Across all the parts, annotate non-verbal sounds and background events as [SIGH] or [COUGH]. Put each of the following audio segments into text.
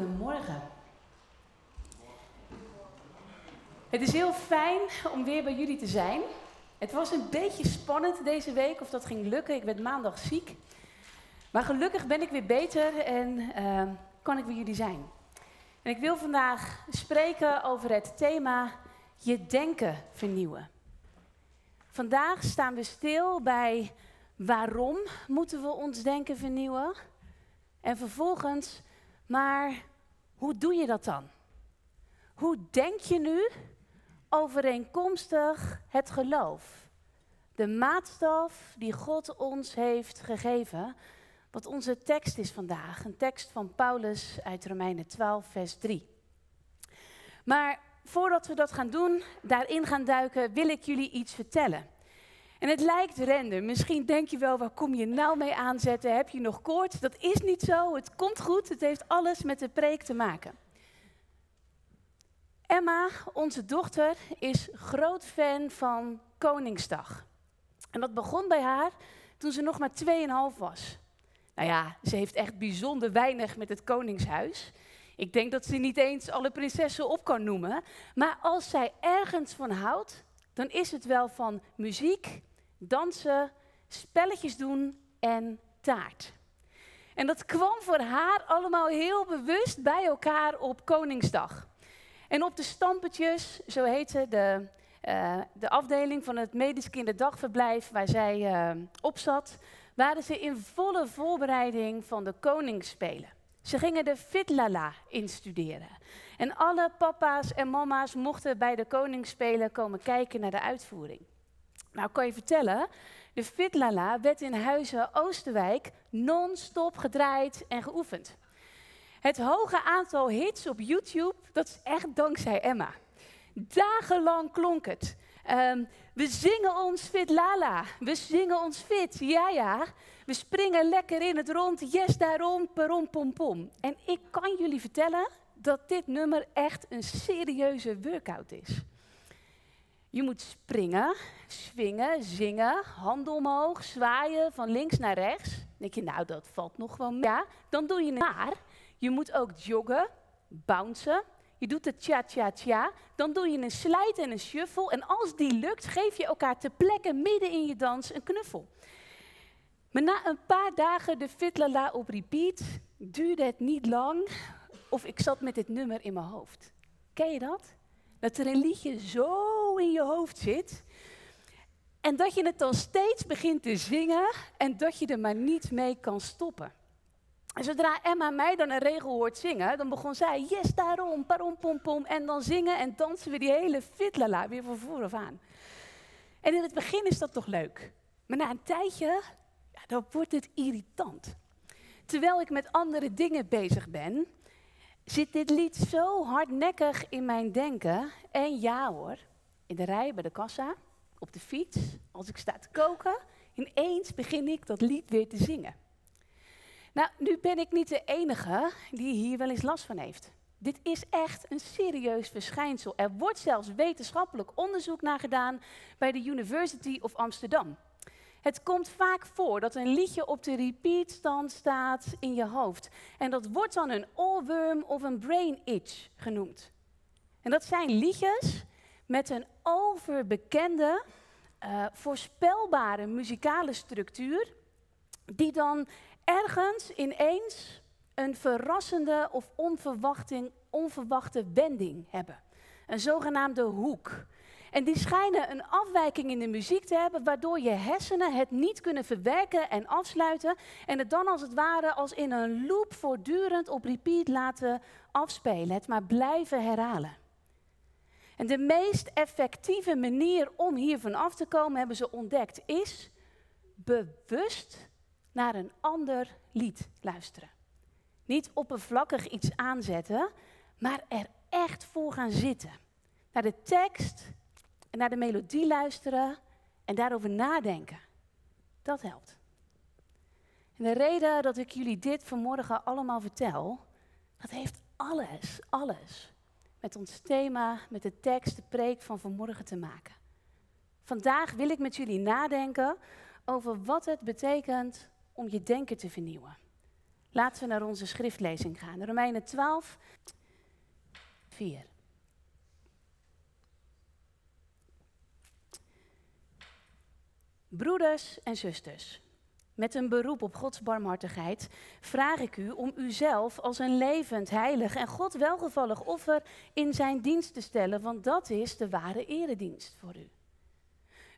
Goedemorgen. Het is heel fijn om weer bij jullie te zijn. Het was een beetje spannend deze week of dat ging lukken. Ik werd maandag ziek. Maar gelukkig ben ik weer beter en uh, kan ik bij jullie zijn. En ik wil vandaag spreken over het thema je denken vernieuwen. Vandaag staan we stil bij waarom moeten we ons denken vernieuwen? En vervolgens, maar hoe doe je dat dan? Hoe denk je nu overeenkomstig het geloof? De maatstaf die God ons heeft gegeven, wat onze tekst is vandaag. Een tekst van Paulus uit Romeinen 12, vers 3. Maar voordat we dat gaan doen, daarin gaan duiken, wil ik jullie iets vertellen. En het lijkt random. Misschien denk je wel, waar kom je nou mee aanzetten? Heb je nog koorts? Dat is niet zo. Het komt goed. Het heeft alles met de preek te maken. Emma, onze dochter, is groot fan van Koningsdag. En dat begon bij haar toen ze nog maar 2,5 was. Nou ja, ze heeft echt bijzonder weinig met het Koningshuis. Ik denk dat ze niet eens alle prinsessen op kan noemen. Maar als zij ergens van houdt, dan is het wel van muziek, dansen, spelletjes doen en taart. En dat kwam voor haar allemaal heel bewust bij elkaar op Koningsdag. En op de stampetjes, zo heette de, uh, de afdeling van het medisch kinderdagverblijf waar zij uh, op zat, waren ze in volle voorbereiding van de Koningsspelen. Ze gingen de Fitlala instuderen. En alle papa's en mama's mochten bij de Koningsspelen komen kijken naar de uitvoering. Nou, kan je vertellen, de Fitlala werd in Huizen Oosterwijk non-stop gedraaid en geoefend. Het hoge aantal hits op YouTube, dat is echt dankzij Emma. Dagenlang klonk het. Um, we zingen ons fit lala. We zingen ons fit. Ja, ja. We springen lekker in het rond. Yes, daarom. Perom, pom, pom. En ik kan jullie vertellen dat dit nummer echt een serieuze workout is. Je moet springen, swingen, zingen, handen omhoog, zwaaien van links naar rechts. Dan denk je, nou, dat valt nog wel. Ja, dan doe je het maar. Je moet ook joggen, bouncen. Je doet het tja-tja-tja. Dan doe je een slijt en een shuffle. En als die lukt, geef je elkaar ter plekke midden in je dans een knuffel. Maar na een paar dagen de fitlala op repeat, duurde het niet lang of ik zat met dit nummer in mijn hoofd. Ken je dat? Dat er een liedje zo in je hoofd zit. En dat je het dan steeds begint te zingen en dat je er maar niet mee kan stoppen. En zodra Emma mij dan een regel hoort zingen, dan begon zij, yes, daarom, parom, pom, pom. En dan zingen en dansen we die hele fitlala weer van vooraf aan. En in het begin is dat toch leuk. Maar na een tijdje, ja, dan wordt het irritant. Terwijl ik met andere dingen bezig ben, zit dit lied zo hardnekkig in mijn denken. En ja hoor, in de rij bij de kassa, op de fiets, als ik sta te koken, ineens begin ik dat lied weer te zingen. Nou, nu ben ik niet de enige die hier wel eens last van heeft. Dit is echt een serieus verschijnsel. Er wordt zelfs wetenschappelijk onderzoek naar gedaan bij de University of Amsterdam. Het komt vaak voor dat een liedje op de repeatstand staat in je hoofd. En dat wordt dan een oorworm of een brain itch genoemd. En dat zijn liedjes met een overbekende, uh, voorspelbare muzikale structuur, die dan ergens ineens een verrassende of onverwachte wending hebben. Een zogenaamde hoek. En die schijnen een afwijking in de muziek te hebben, waardoor je hersenen het niet kunnen verwerken en afsluiten. En het dan als het ware als in een loop voortdurend op repeat laten afspelen. Het maar blijven herhalen. En de meest effectieve manier om hiervan af te komen, hebben ze ontdekt, is bewust naar een ander lied luisteren. Niet oppervlakkig iets aanzetten, maar er echt voor gaan zitten. Naar de tekst en naar de melodie luisteren en daarover nadenken. Dat helpt. En de reden dat ik jullie dit vanmorgen allemaal vertel, dat heeft alles, alles met ons thema, met de tekst, de preek van vanmorgen te maken. Vandaag wil ik met jullie nadenken over wat het betekent om je denken te vernieuwen. Laten we naar onze schriftlezing gaan. Romeinen 12, 4. Broeders en zusters, met een beroep op Gods barmhartigheid vraag ik u om uzelf als een levend, heilig en God welgevallig offer in zijn dienst te stellen, want dat is de ware eredienst voor u.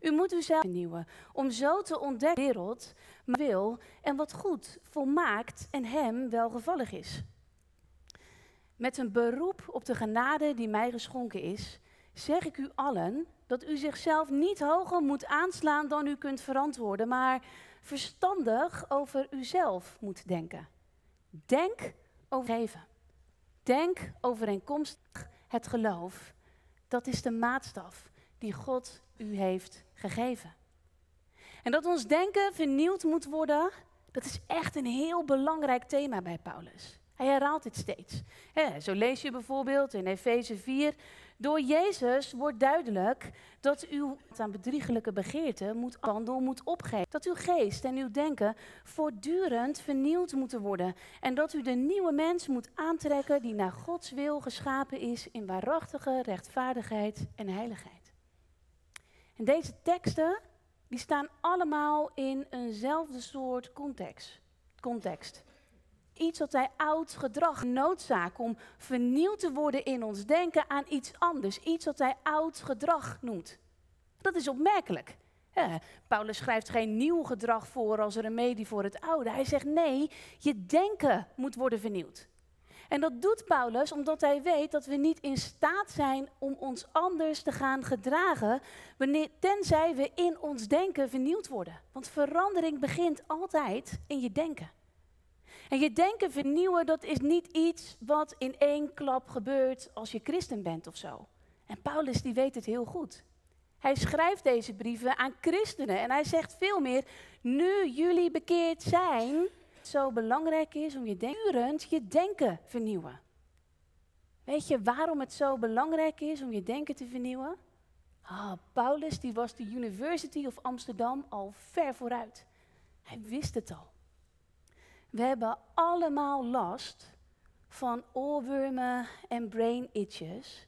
U moet uzelf vernieuwen om zo te ontdekken wat de wereld wil en wat goed, volmaakt en hem welgevallig is. Met een beroep op de genade die mij geschonken is, zeg ik u allen dat u zichzelf niet hoger moet aanslaan dan u kunt verantwoorden, maar verstandig over uzelf moet denken. Denk over leven. Denk overeenkomstig het geloof. Dat is de maatstaf die God u heeft gegeven. En dat ons denken vernieuwd moet worden, dat is echt een heel belangrijk thema bij Paulus. Hij herhaalt dit steeds. zo lees je bijvoorbeeld in Efeze 4 door Jezus wordt duidelijk dat u aan bedriegelijke begeerten moet wandel moet opgeven. Dat uw geest en uw denken voortdurend vernieuwd moeten worden. En dat u de nieuwe mens moet aantrekken die naar Gods wil geschapen is in waarachtige rechtvaardigheid en heiligheid. En deze teksten die staan allemaal in eenzelfde soort context. context iets wat wij oud gedrag noodzaak om vernieuwd te worden in ons denken aan iets anders. Iets wat hij oud gedrag noemt. Dat is opmerkelijk. Paulus schrijft geen nieuw gedrag voor als remedie voor het oude. Hij zegt nee, je denken moet worden vernieuwd. En dat doet Paulus omdat hij weet dat we niet in staat zijn om ons anders te gaan gedragen, wanneer, tenzij we in ons denken vernieuwd worden. Want verandering begint altijd in je denken. En je denken vernieuwen, dat is niet iets wat in één klap gebeurt als je christen bent of zo. En Paulus die weet het heel goed. Hij schrijft deze brieven aan christenen en hij zegt veel meer, nu jullie bekeerd zijn, zo belangrijk is om je durend je denken vernieuwen. Weet je waarom het zo belangrijk is om je denken te vernieuwen? Ah, Paulus die was de University of Amsterdam al ver vooruit. Hij wist het al. We hebben allemaal last van oorwormen en brain itches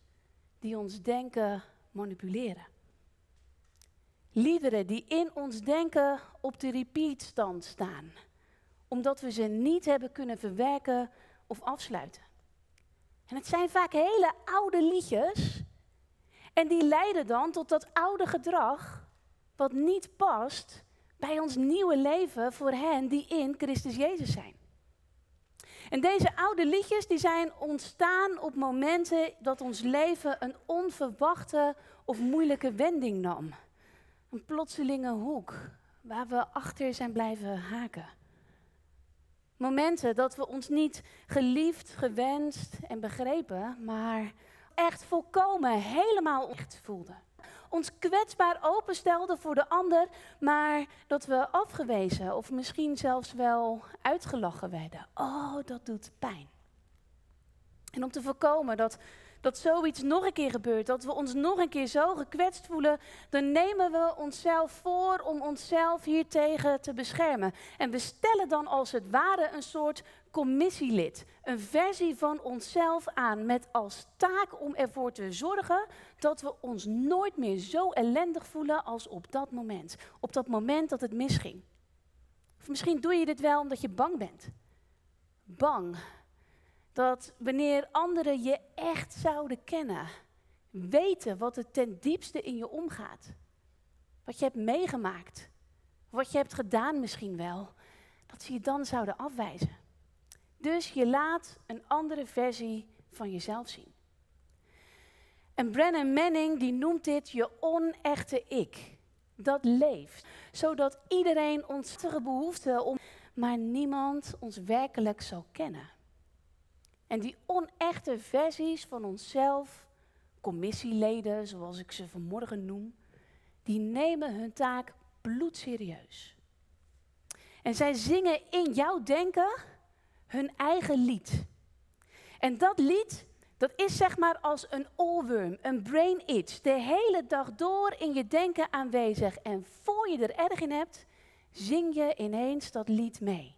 die ons denken manipuleren. Liederen die in ons denken op de repeatstand staan, omdat we ze niet hebben kunnen verwerken of afsluiten. En het zijn vaak hele oude liedjes en die leiden dan tot dat oude gedrag wat niet past bij ons nieuwe leven voor hen die in Christus Jezus zijn. En deze oude liedjes die zijn ontstaan op momenten dat ons leven een onverwachte of moeilijke wending nam. Een plotselinge hoek waar we achter zijn blijven haken. Momenten dat we ons niet geliefd, gewenst en begrepen, maar echt volkomen helemaal echt voelden ons kwetsbaar openstelden voor de ander, maar dat we afgewezen of misschien zelfs wel uitgelachen werden. Oh, dat doet pijn. En om te voorkomen dat, dat zoiets nog een keer gebeurt, dat we ons nog een keer zo gekwetst voelen, dan nemen we onszelf voor om onszelf hiertegen te beschermen. En we stellen dan als het ware een soort commissielid, een versie van onszelf aan met als taak om ervoor te zorgen dat we ons nooit meer zo ellendig voelen als op dat moment. Op dat moment dat het misging. Of misschien doe je dit wel omdat je bang bent. Bang dat wanneer anderen je echt zouden kennen, weten wat er ten diepste in je omgaat, wat je hebt meegemaakt, wat je hebt gedaan misschien wel, dat ze je dan zouden afwijzen. Dus je laat een andere versie van jezelf zien. En Brennan Manning die noemt dit je onechte ik. Dat leeft, zodat iedereen ons behoefte om, maar niemand ons werkelijk zal kennen. En die onechte versies van onszelf, commissieleden zoals ik ze vanmorgen noem, die nemen hun taak bloedserieus. En zij zingen in jouw denken hun eigen lied. En dat lied, dat is zeg maar als een oorworm, een brain itch, de hele dag door in je denken aanwezig. En voor je er erg in hebt, zing je ineens dat lied mee.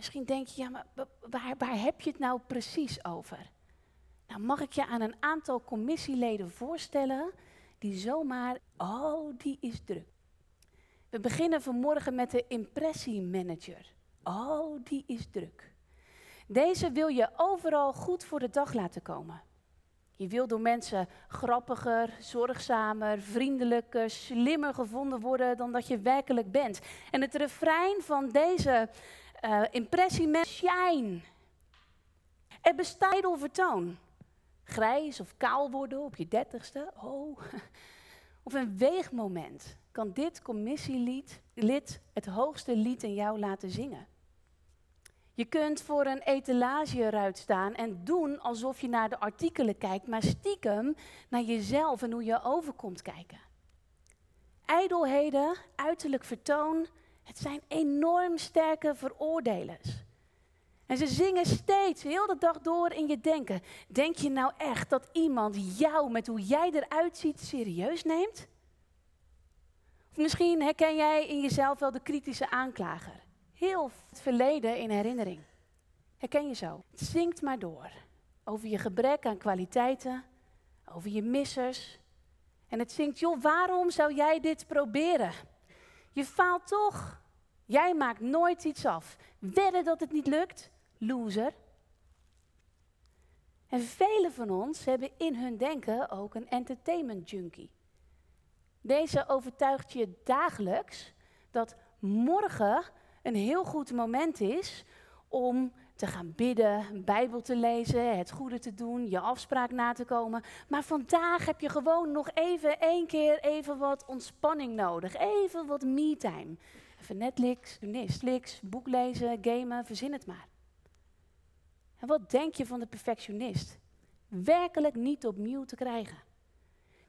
Misschien denk je, ja, maar waar, waar heb je het nou precies over? Nou, mag ik je aan een aantal commissieleden voorstellen die zomaar, oh, die is druk. We beginnen vanmorgen met de impressiemanager. Oh, die is druk. Deze wil je overal goed voor de dag laten komen. Je wil door mensen grappiger, zorgzamer, vriendelijker, slimmer gevonden worden dan dat je werkelijk bent. En het refrein van deze uh, impressie met shine. Er bestaat vertoon. Grijs of kaal worden op je dertigste. Oh. [LAUGHS] Of een weegmoment kan dit commissielid lid het hoogste lied in jou laten zingen. Je kunt voor een etalage eruit staan en doen alsof je naar de artikelen kijkt, maar stiekem naar jezelf en hoe je overkomt kijken. Ijdelheden, uiterlijk vertoon, het zijn enorm sterke veroordelers. En ze zingen steeds, heel de dag door in je denken. Denk je nou echt dat iemand jou met hoe jij eruit ziet serieus neemt? Of misschien herken jij in jezelf wel de kritische aanklager heel het verleden in herinnering. Herken je zo? Het zingt maar door. Over je gebrek aan kwaliteiten, over je missers. En het zingt, joh, waarom zou jij dit proberen? Je faalt toch. Jij maakt nooit iets af. Wedden dat het niet lukt? Loser. En velen van ons hebben in hun denken ook een entertainment junkie. Deze overtuigt je dagelijks dat morgen een heel goed moment is om te gaan bidden, Bijbel te lezen, het goede te doen, je afspraak na te komen. Maar vandaag heb je gewoon nog even één keer even wat ontspanning nodig. Even wat me-time. Even Netflix, Netflix, boek lezen, gamen, verzin het maar. En wat denk je van de perfectionist? Werkelijk niet opnieuw te krijgen.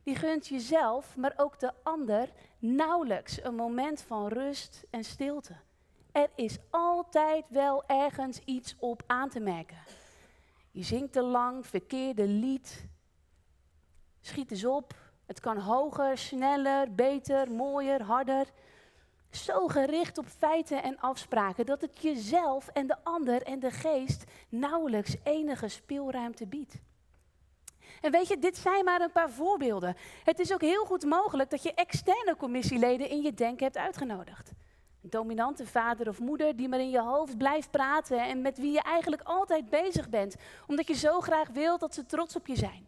Die gunt jezelf, maar ook de ander, nauwelijks een moment van rust en stilte. Er is altijd wel ergens iets op aan te merken. Je zingt te lang, verkeerde lied. Schiet eens op. Het kan hoger, sneller, beter, mooier, harder. Zo gericht op feiten en afspraken dat het jezelf en de ander en de geest nauwelijks enige speelruimte biedt. En weet je, dit zijn maar een paar voorbeelden. Het is ook heel goed mogelijk dat je externe commissieleden in je denken hebt uitgenodigd. Een dominante vader of moeder die maar in je hoofd blijft praten en met wie je eigenlijk altijd bezig bent, omdat je zo graag wilt dat ze trots op je zijn.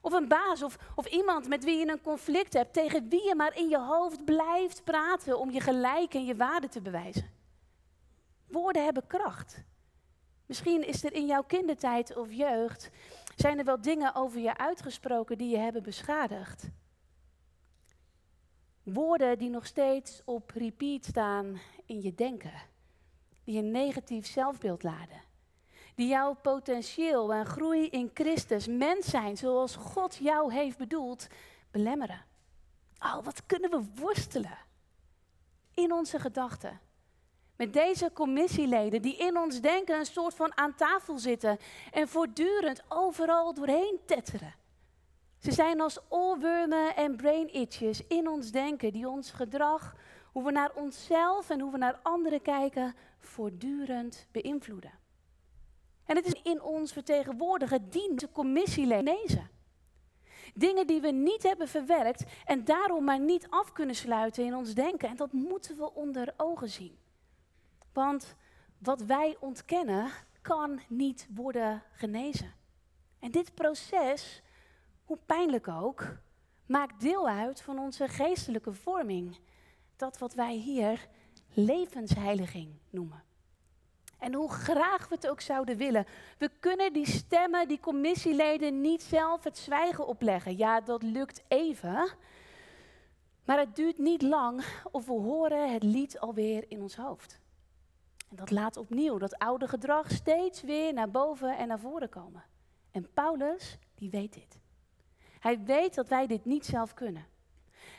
Of een baas of, of iemand met wie je een conflict hebt, tegen wie je maar in je hoofd blijft praten om je gelijk en je waarde te bewijzen. Woorden hebben kracht. Misschien is er in jouw kindertijd of jeugd, zijn er wel dingen over je uitgesproken die je hebben beschadigd. Woorden die nog steeds op repeat staan in je denken. Die een negatief zelfbeeld laden. Die jouw potentieel en groei in Christus, mens zijn zoals God jou heeft bedoeld, belemmeren. Oh, wat kunnen we worstelen in onze gedachten. Met deze commissieleden die in ons denken een soort van aan tafel zitten en voortdurend overal doorheen tetteren. Ze zijn als oorwormen en brain itches in ons denken die ons gedrag, hoe we naar onszelf en hoe we naar anderen kijken, voortdurend beïnvloeden. En het is in ons vertegenwoordigen die commissieleden lezen. Dingen die we niet hebben verwerkt en daarom maar niet af kunnen sluiten in ons denken. En dat moeten we onder ogen zien. Want wat wij ontkennen kan niet worden genezen. En dit proces hoe pijnlijk ook, maakt deel uit van onze geestelijke vorming. Dat wat wij hier levensheiliging noemen. En hoe graag we het ook zouden willen, we kunnen die stemmen, die commissieleden niet zelf het zwijgen opleggen. Ja, dat lukt even, maar het duurt niet lang of we horen het lied alweer in ons hoofd. En dat laat opnieuw dat oude gedrag steeds weer naar boven en naar voren komen. En Paulus, die weet dit. Hij weet dat wij dit niet zelf kunnen.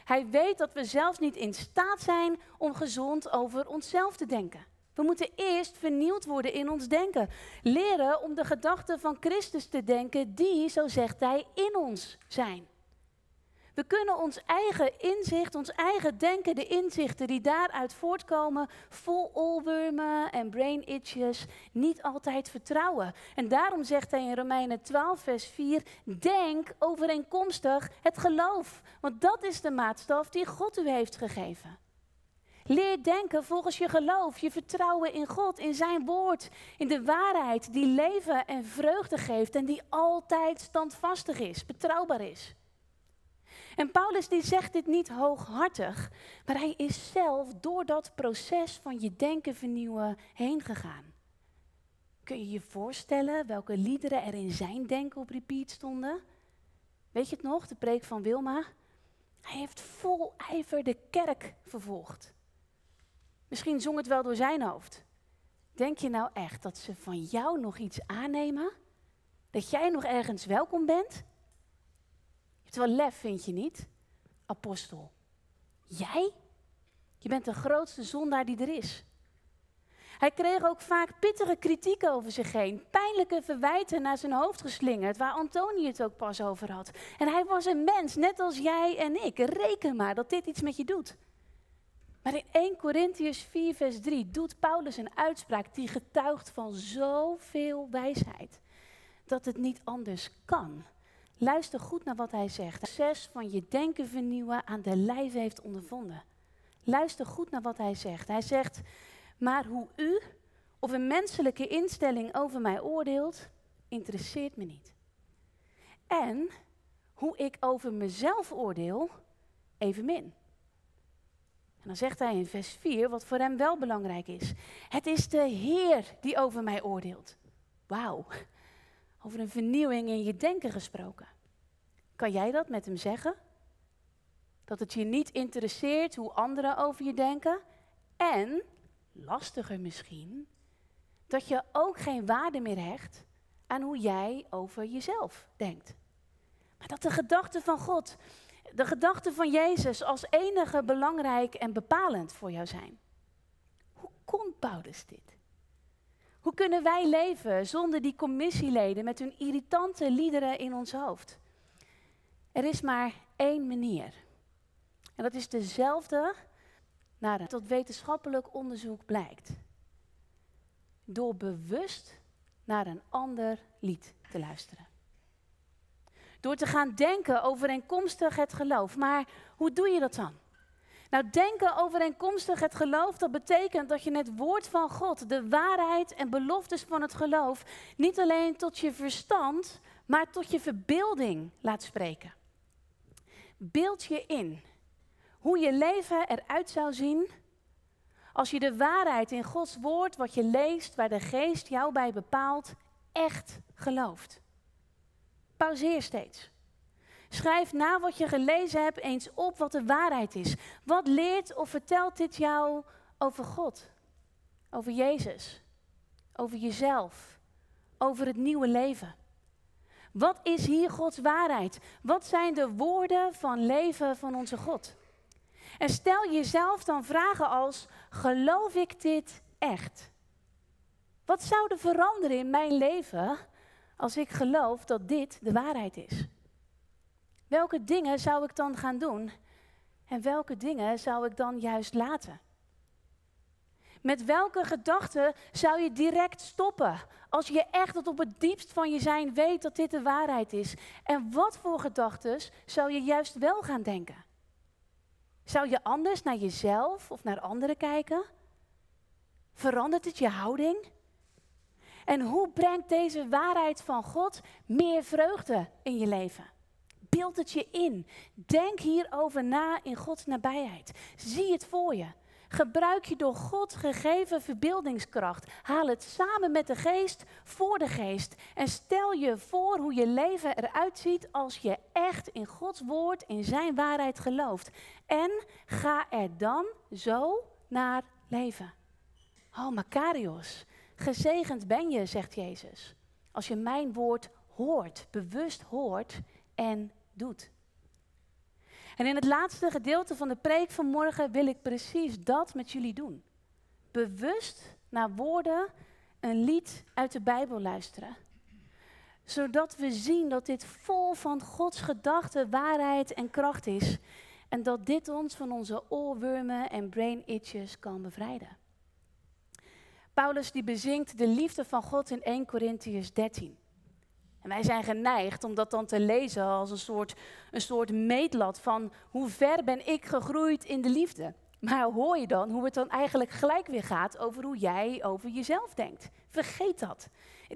Hij weet dat we zelfs niet in staat zijn om gezond over onszelf te denken. We moeten eerst vernieuwd worden in ons denken. Leren om de gedachten van Christus te denken die, zo zegt hij, in ons zijn. We kunnen ons eigen inzicht, ons eigen denken, de inzichten die daaruit voortkomen, vol olwurmen en brain itches, niet altijd vertrouwen. En daarom zegt hij in Romeinen 12, vers 4, denk overeenkomstig het geloof. Want dat is de maatstaf die God u heeft gegeven. Leer denken volgens je geloof, je vertrouwen in God, in Zijn woord, in de waarheid die leven en vreugde geeft en die altijd standvastig is, betrouwbaar is. En Paulus die zegt dit niet hooghartig, maar hij is zelf door dat proces van je denken vernieuwen heen gegaan. Kun je je voorstellen welke liederen er in zijn denken op repeat stonden? Weet je het nog, de preek van Wilma? Hij heeft vol ijver de kerk vervolgd. Misschien zong het wel door zijn hoofd. Denk je nou echt dat ze van jou nog iets aannemen? Dat jij nog ergens welkom bent? Hebt wel lef, vind je niet? Apostel. Jij? Je bent de grootste zondaar die er is. Hij kreeg ook vaak pittige kritiek over zich heen, pijnlijke verwijten naar zijn hoofd geslingerd, waar Antonië het ook pas over had. En hij was een mens, net als jij en ik. Reken maar dat dit iets met je doet. Maar in 1 Corinthians 4, vers 3 doet Paulus een uitspraak die getuigt van zoveel wijsheid dat het niet anders kan. Luister goed naar wat hij zegt. Proces van je denken vernieuwen aan de lijf heeft ondervonden. Luister goed naar wat hij zegt. Hij zegt, maar hoe u of een menselijke instelling over mij oordeelt, interesseert me niet. En hoe ik over mezelf oordeel, evenmin. En dan zegt hij in vers 4 wat voor hem wel belangrijk is. Het is de Heer die over mij oordeelt. Wauw, over een vernieuwing in je denken gesproken. Kan jij dat met hem zeggen? Dat het je niet interesseert hoe anderen over je denken? En, lastiger misschien, dat je ook geen waarde meer hecht aan hoe jij over jezelf denkt. Maar dat de gedachte van God de gedachten van Jezus als enige belangrijk en bepalend voor jou zijn. Hoe kon Paulus dit? Hoe kunnen wij leven zonder die commissieleden met hun irritante liederen in ons hoofd? Er is maar één manier. En dat is dezelfde naar tot wetenschappelijk onderzoek blijkt. Door bewust naar een ander lied te luisteren. Door te gaan denken overeenkomstig het geloof. Maar hoe doe je dat dan? Nou, denken overeenkomstig het geloof, dat betekent dat je het woord van God, de waarheid en beloftes van het geloof, niet alleen tot je verstand, maar tot je verbeelding laat spreken. Beeld je in hoe je leven eruit zou zien als je de waarheid in Gods woord, wat je leest, waar de geest jou bij bepaalt, echt gelooft. Pauzeer steeds. Schrijf na wat je gelezen hebt eens op wat de waarheid is. Wat leert of vertelt dit jou over God? Over Jezus? Over jezelf? Over het nieuwe leven? Wat is hier Gods waarheid? Wat zijn de woorden van leven van onze God? En stel jezelf dan vragen als: geloof ik dit echt? Wat zou er veranderen in mijn leven als ik geloof dat dit de waarheid is? Welke dingen zou ik dan gaan doen en welke dingen zou ik dan juist laten? Met welke gedachten zou je direct stoppen als je echt tot op het diepst van je zijn weet dat dit de waarheid is? En wat voor gedachten zou je juist wel gaan denken? Zou je anders naar jezelf of naar anderen kijken? Verandert het je houding? En hoe brengt deze waarheid van God meer vreugde in je leven? Beeld het je in. Denk hierover na in Gods nabijheid. Zie het voor je. Gebruik je door God gegeven verbeeldingskracht. Haal het samen met de geest voor de geest. En stel je voor hoe je leven eruit ziet als je echt in Gods woord, in zijn waarheid gelooft. En ga er dan zo naar leven. Oh, Makarios. Gezegend ben je, zegt Jezus, als je mijn woord hoort, bewust hoort en doet. En in het laatste gedeelte van de preek van morgen wil ik precies dat met jullie doen. Bewust naar woorden, een lied uit de Bijbel luisteren. Zodat we zien dat dit vol van Gods gedachten, waarheid en kracht is. En dat dit ons van onze oorwormen en brain itches kan bevrijden. Paulus die bezingt de liefde van God in 1 Corinthians 13. En wij zijn geneigd om dat dan te lezen als een soort, een soort meetlat van hoe ver ben ik gegroeid in de liefde. Maar hoor je dan hoe het dan eigenlijk gelijk weer gaat over hoe jij over jezelf denkt? Vergeet dat.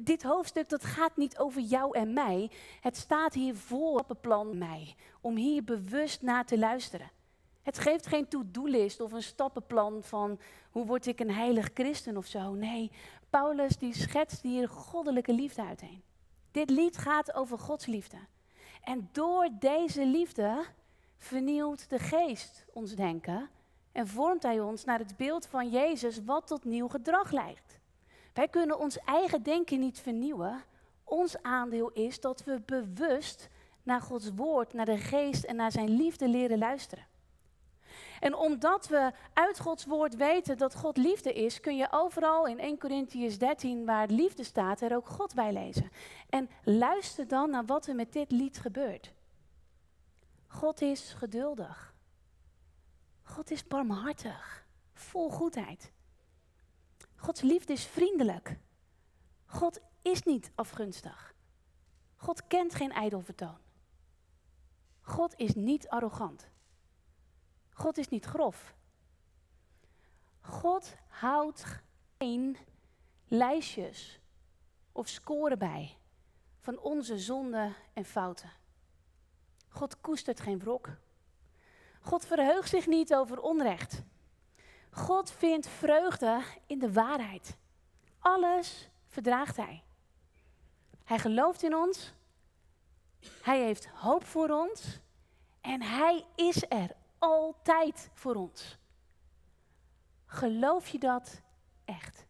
Dit hoofdstuk dat gaat niet over jou en mij. Het staat hier voor het plan mij, om hier bewust naar te luisteren. Het geeft geen to-do-list of een stappenplan van hoe word ik een heilig christen of zo. Nee, Paulus die schetst hier goddelijke liefde uiteen. Dit lied gaat over Gods liefde. En door deze liefde vernieuwt de geest ons denken en vormt hij ons naar het beeld van Jezus wat tot nieuw gedrag leidt. Wij kunnen ons eigen denken niet vernieuwen. Ons aandeel is dat we bewust naar Gods woord, naar de geest en naar zijn liefde leren luisteren. En omdat we uit Gods woord weten dat God liefde is, kun je overal in 1 Corinthians 13, waar liefde staat, er ook God bij lezen. En luister dan naar wat er met dit lied gebeurt. God is geduldig. God is barmhartig, vol goedheid. Gods liefde is vriendelijk. God is niet afgunstig. God kent geen ijdelvertoon. God is niet arrogant. God is niet grof. God houdt geen lijstjes of scoren bij van onze zonden en fouten. God koestert geen wrok. God verheugt zich niet over onrecht. God vindt vreugde in de waarheid. Alles verdraagt Hij. Hij gelooft in ons. Hij heeft hoop voor ons. En Hij is er altijd voor ons. Geloof je dat echt?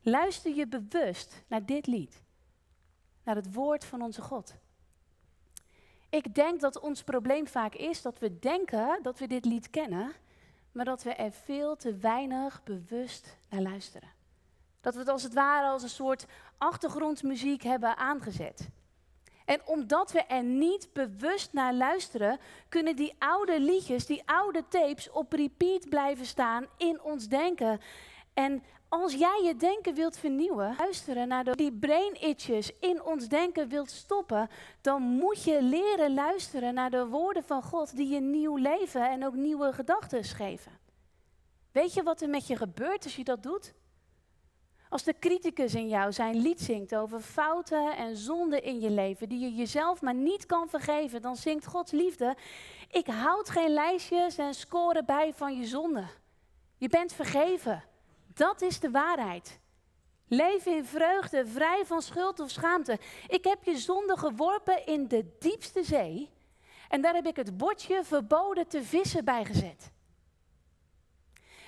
Luister je bewust naar dit lied, naar het woord van onze God. Ik denk dat ons probleem vaak is dat we denken dat we dit lied kennen, maar dat we er veel te weinig bewust naar luisteren. Dat we het als het ware als een soort achtergrondmuziek hebben aangezet. En omdat we er niet bewust naar luisteren, kunnen die oude liedjes, die oude tapes op repeat blijven staan in ons denken. En als jij je denken wilt vernieuwen, luisteren naar de, die brain itches in ons denken wilt stoppen, dan moet je leren luisteren naar de woorden van God die je nieuw leven en ook nieuwe gedachten geven. Weet je wat er met je gebeurt als je dat doet? Als de criticus in jou zijn lied zingt over fouten en zonden in je leven die je jezelf maar niet kan vergeven, dan zingt Gods liefde: Ik houd geen lijstjes en scoren bij van je zonden. Je bent vergeven. Dat is de waarheid. Leef in vreugde, vrij van schuld of schaamte. Ik heb je zonde geworpen in de diepste zee en daar heb ik het bordje verboden te vissen bij gezet.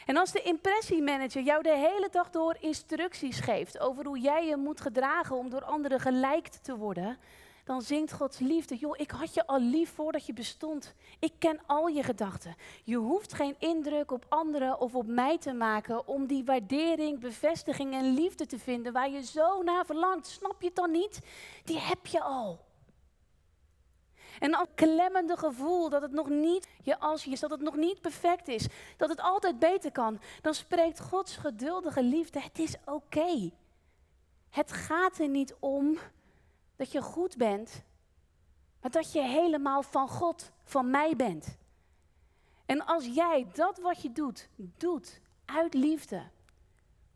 En als de impressiemanager jou de hele dag door instructies geeft over hoe jij je moet gedragen om door anderen gelijkt te worden, dan zingt Gods liefde. Joh, ik had je al lief voordat je bestond. Ik ken al je gedachten. Je hoeft geen indruk op anderen of op mij te maken om die waardering, bevestiging en liefde te vinden waar je zo naar verlangt. Snap je het dan niet? Die heb je al. En dat klemmende gevoel dat het nog niet je als je is, dat het nog niet perfect is, dat het altijd beter kan, dan spreekt Gods geduldige liefde: het is oké. Het gaat er niet om dat je goed bent, maar dat je helemaal van God, van mij bent. En als jij dat wat je doet, doet uit liefde,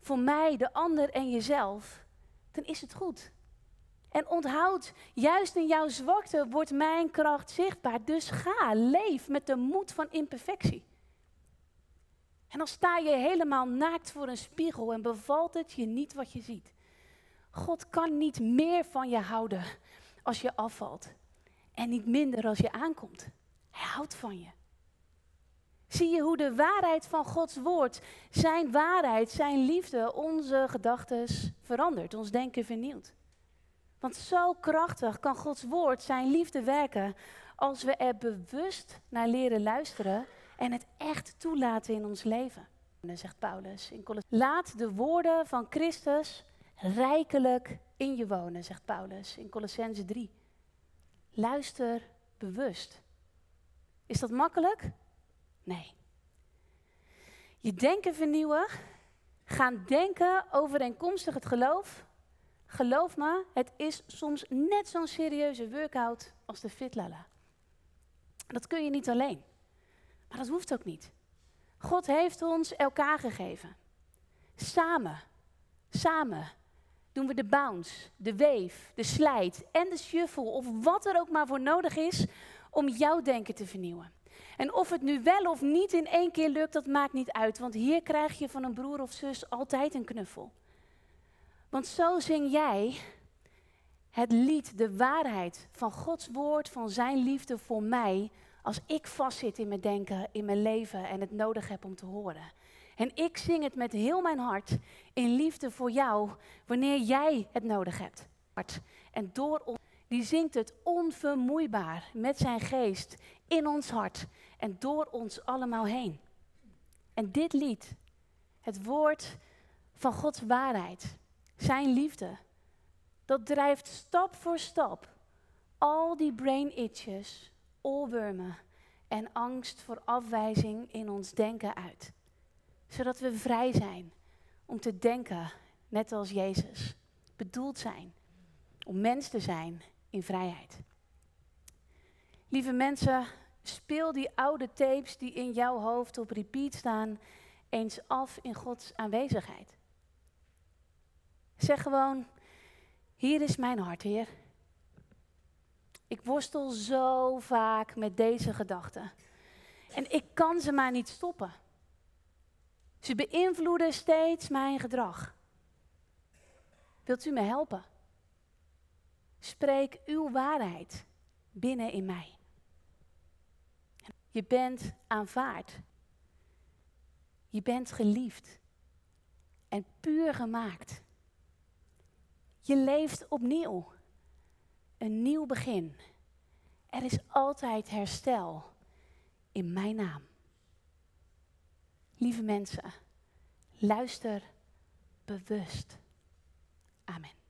voor mij, de ander en jezelf, dan is het goed. En onthoud, juist in jouw zwakte wordt mijn kracht zichtbaar. Dus ga, leef met de moed van imperfectie. En dan sta je helemaal naakt voor een spiegel en bevalt het je niet wat je ziet. God kan niet meer van je houden als je afvalt. En niet minder als je aankomt. Hij houdt van je. Zie je hoe de waarheid van Gods woord, zijn waarheid, zijn liefde, onze gedachten verandert, ons denken vernieuwt. Want zo krachtig kan Gods woord zijn liefde werken als we er bewust naar leren luisteren en het echt toelaten in ons leven. En zegt Paulus in laat de woorden van Christus rijkelijk in je wonen, zegt Paulus in Colossense 3. Luister bewust. Is dat makkelijk? Nee. Je denken vernieuwen, gaan denken overeenkomstig het geloof. Geloof me, het is soms net zo'n serieuze workout als de fitlala. Dat kun je niet alleen. Maar dat hoeft ook niet. God heeft ons elkaar gegeven. Samen, samen doen we de bounce, de wave, de slide en de shuffle of wat er ook maar voor nodig is om jouw denken te vernieuwen. En of het nu wel of niet in één keer lukt, dat maakt niet uit, want hier krijg je van een broer of zus altijd een knuffel. Want zo zing jij het lied, de waarheid van Gods woord, van Zijn liefde voor mij, als ik vastzit in mijn denken, in mijn leven en het nodig heb om te horen. En ik zing het met heel mijn hart in liefde voor jou wanneer jij het nodig hebt. En door ons, die zingt het onvermoeibaar met zijn geest in ons hart en door ons allemaal heen. En dit lied, het woord van Gods waarheid, zijn liefde, dat drijft stap voor stap al die brain itches, oorwormen en angst voor afwijzing in ons denken uit. Zodat we vrij zijn om te denken, net als Jezus, bedoeld zijn om mens te zijn in vrijheid. Lieve mensen, speel die oude tapes die in jouw hoofd op repeat staan eens af in Gods aanwezigheid. Zeg gewoon, hier is mijn hart, Heer. Ik worstel zo vaak met deze gedachten. En ik kan ze maar niet stoppen. Ze beïnvloeden steeds mijn gedrag. Wilt u me helpen? Spreek uw waarheid binnen in mij. Je bent aanvaard. Je bent geliefd en puur gemaakt. Je leeft opnieuw. Een nieuw begin. Er is altijd herstel in mijn naam. Lieve mensen, luister bewust. Amen.